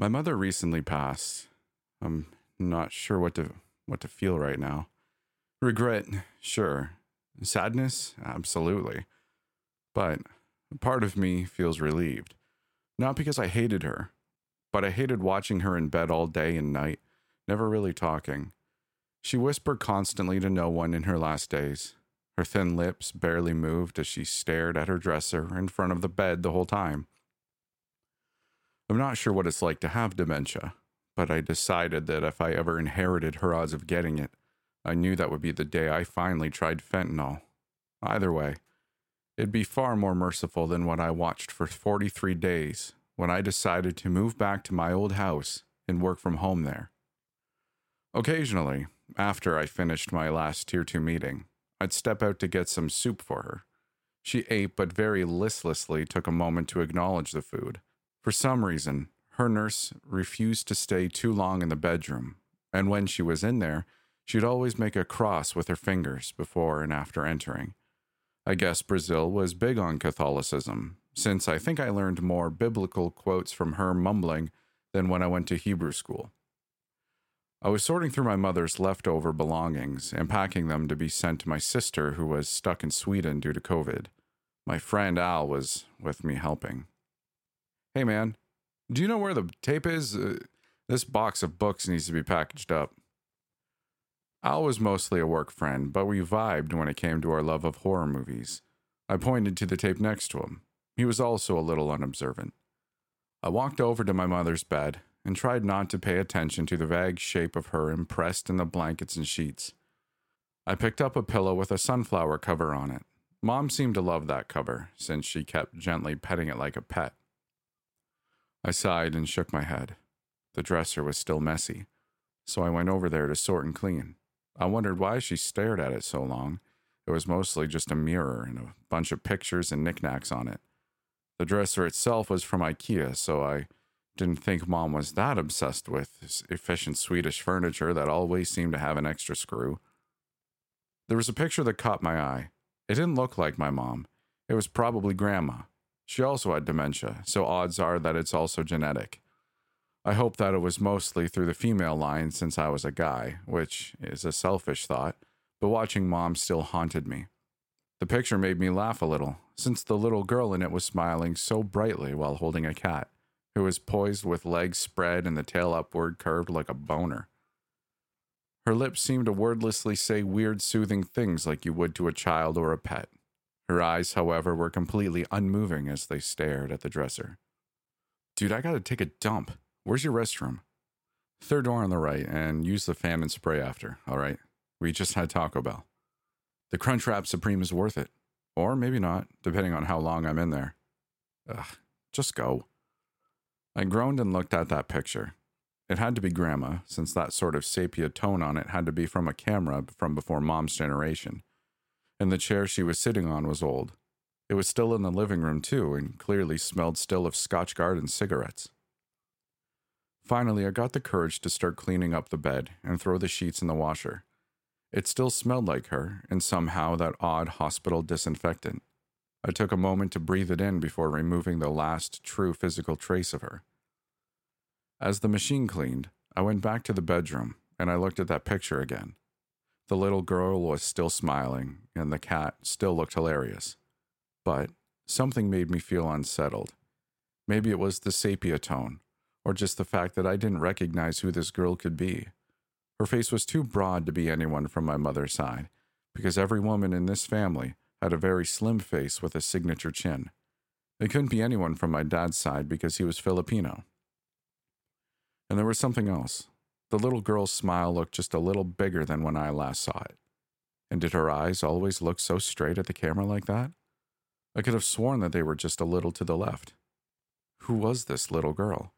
My mother recently passed. I'm not sure what to what to feel right now. Regret, sure. Sadness, absolutely. But part of me feels relieved. Not because I hated her, but I hated watching her in bed all day and night, never really talking. She whispered constantly to no one in her last days. Her thin lips barely moved as she stared at her dresser in front of the bed the whole time. I'm not sure what it's like to have dementia, but I decided that if I ever inherited her odds of getting it, I knew that would be the day I finally tried fentanyl. Either way, it'd be far more merciful than what I watched for 43 days when I decided to move back to my old house and work from home there. Occasionally, after I finished my last Tier 2 meeting, I'd step out to get some soup for her. She ate, but very listlessly took a moment to acknowledge the food. For some reason, her nurse refused to stay too long in the bedroom, and when she was in there, she'd always make a cross with her fingers before and after entering. I guess Brazil was big on Catholicism, since I think I learned more biblical quotes from her mumbling than when I went to Hebrew school. I was sorting through my mother's leftover belongings and packing them to be sent to my sister, who was stuck in Sweden due to COVID. My friend Al was with me helping. Hey, man, do you know where the tape is? Uh, this box of books needs to be packaged up. Al was mostly a work friend, but we vibed when it came to our love of horror movies. I pointed to the tape next to him. He was also a little unobservant. I walked over to my mother's bed and tried not to pay attention to the vague shape of her impressed in the blankets and sheets. I picked up a pillow with a sunflower cover on it. Mom seemed to love that cover, since she kept gently petting it like a pet. I sighed and shook my head. The dresser was still messy, so I went over there to sort and clean. I wondered why she stared at it so long. It was mostly just a mirror and a bunch of pictures and knickknacks on it. The dresser itself was from IKEA, so I didn't think mom was that obsessed with efficient Swedish furniture that always seemed to have an extra screw. There was a picture that caught my eye. It didn't look like my mom. It was probably grandma. She also had dementia, so odds are that it's also genetic. I hope that it was mostly through the female line since I was a guy, which is a selfish thought, but watching mom still haunted me. The picture made me laugh a little, since the little girl in it was smiling so brightly while holding a cat, who was poised with legs spread and the tail upward curved like a boner. Her lips seemed to wordlessly say weird, soothing things like you would to a child or a pet. Her eyes, however, were completely unmoving as they stared at the dresser. Dude, I gotta take a dump. Where's your restroom? Third door on the right, and use the fan and spray after, all right? We just had Taco Bell. The Crunchwrap Supreme is worth it. Or maybe not, depending on how long I'm in there. Ugh, just go. I groaned and looked at that picture. It had to be Grandma, since that sort of sepia tone on it had to be from a camera from before Mom's generation and the chair she was sitting on was old. It was still in the living room, too, and clearly smelled still of Scotchgard and cigarettes. Finally, I got the courage to start cleaning up the bed and throw the sheets in the washer. It still smelled like her, and somehow that odd hospital disinfectant. I took a moment to breathe it in before removing the last true physical trace of her. As the machine cleaned, I went back to the bedroom and I looked at that picture again. The little girl was still smiling, and the cat still looked hilarious. But something made me feel unsettled. Maybe it was the sepia tone, or just the fact that I didn't recognize who this girl could be. Her face was too broad to be anyone from my mother's side, because every woman in this family had a very slim face with a signature chin. It couldn't be anyone from my dad's side because he was Filipino. And there was something else. The little girl's smile looked just a little bigger than when I last saw it. And did her eyes always look so straight at the camera like that? I could have sworn that they were just a little to the left. Who was this little girl?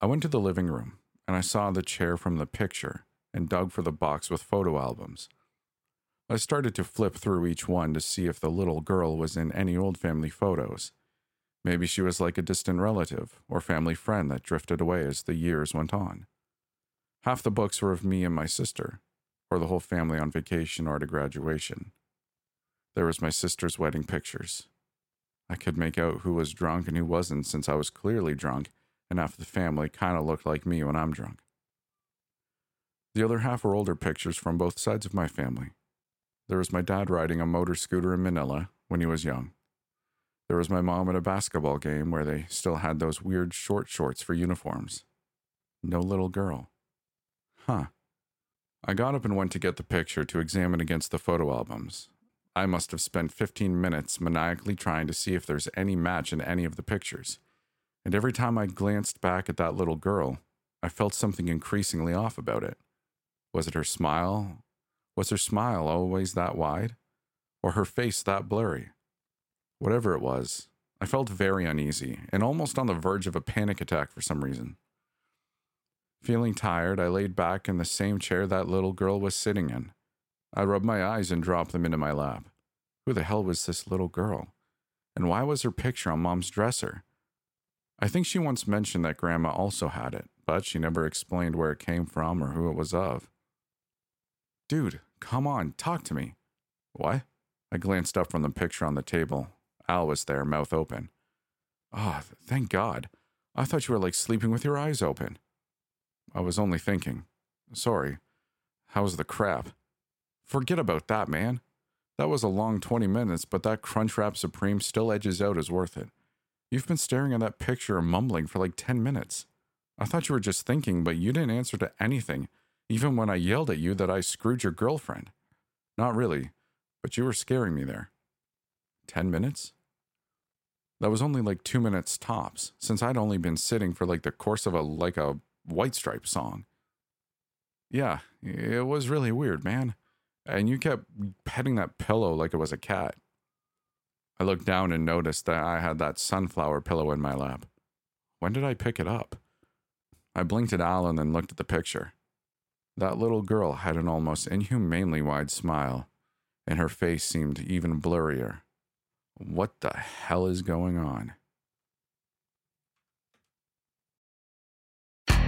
I went to the living room and I saw the chair from the picture and dug for the box with photo albums. I started to flip through each one to see if the little girl was in any old family photos. Maybe she was like a distant relative or family friend that drifted away as the years went on. Half the books were of me and my sister, or the whole family on vacation or at a graduation. There was my sister's wedding pictures. I could make out who was drunk and who wasn't since I was clearly drunk, and half the family kind of looked like me when I'm drunk. The other half were older pictures from both sides of my family. There was my dad riding a motor scooter in Manila when he was young. There was my mom at a basketball game where they still had those weird short shorts for uniforms. No little girl. Huh. I got up and went to get the picture to examine against the photo albums. I must have spent 15 minutes maniacally trying to see if there's any match in any of the pictures. And every time I glanced back at that little girl, I felt something increasingly off about it. Was it her smile? Was her smile always that wide? Or her face that blurry? Whatever it was, I felt very uneasy and almost on the verge of a panic attack for some reason. Feeling tired, I laid back in the same chair that little girl was sitting in. I rubbed my eyes and dropped them into my lap. Who the hell was this little girl? And why was her picture on mom's dresser? I think she once mentioned that grandma also had it, but she never explained where it came from or who it was of. Dude, come on, talk to me. What? I glanced up from the picture on the table. Al was there, mouth open. Ah, oh, thank God. I thought you were like sleeping with your eyes open. I was only thinking. Sorry. How's the crap? Forget about that, man. That was a long 20 minutes, but that Crunchwrap Supreme still edges out as worth it. You've been staring at that picture and mumbling for like 10 minutes. I thought you were just thinking, but you didn't answer to anything, even when I yelled at you that I screwed your girlfriend. Not really, but you were scaring me there. 10 minutes? That was only like two minutes tops, since I'd only been sitting for like the course of a like a White Stripe song. Yeah, it was really weird, man. And you kept petting that pillow like it was a cat. I looked down and noticed that I had that sunflower pillow in my lap. When did I pick it up? I blinked at Alan and looked at the picture. That little girl had an almost inhumanely wide smile, and her face seemed even blurrier. What the hell is going on?